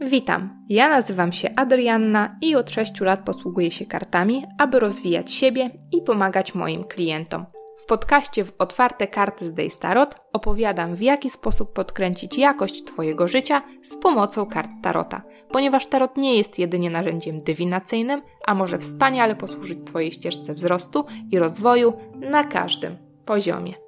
Witam, ja nazywam się Adrianna i od 6 lat posługuję się kartami, aby rozwijać siebie i pomagać moim klientom. W podcaście w Otwarte Karty z Days Tarot opowiadam, w jaki sposób podkręcić jakość Twojego życia z pomocą kart Tarota, ponieważ Tarot nie jest jedynie narzędziem dywinacyjnym, a może wspaniale posłużyć Twojej ścieżce wzrostu i rozwoju na każdym poziomie.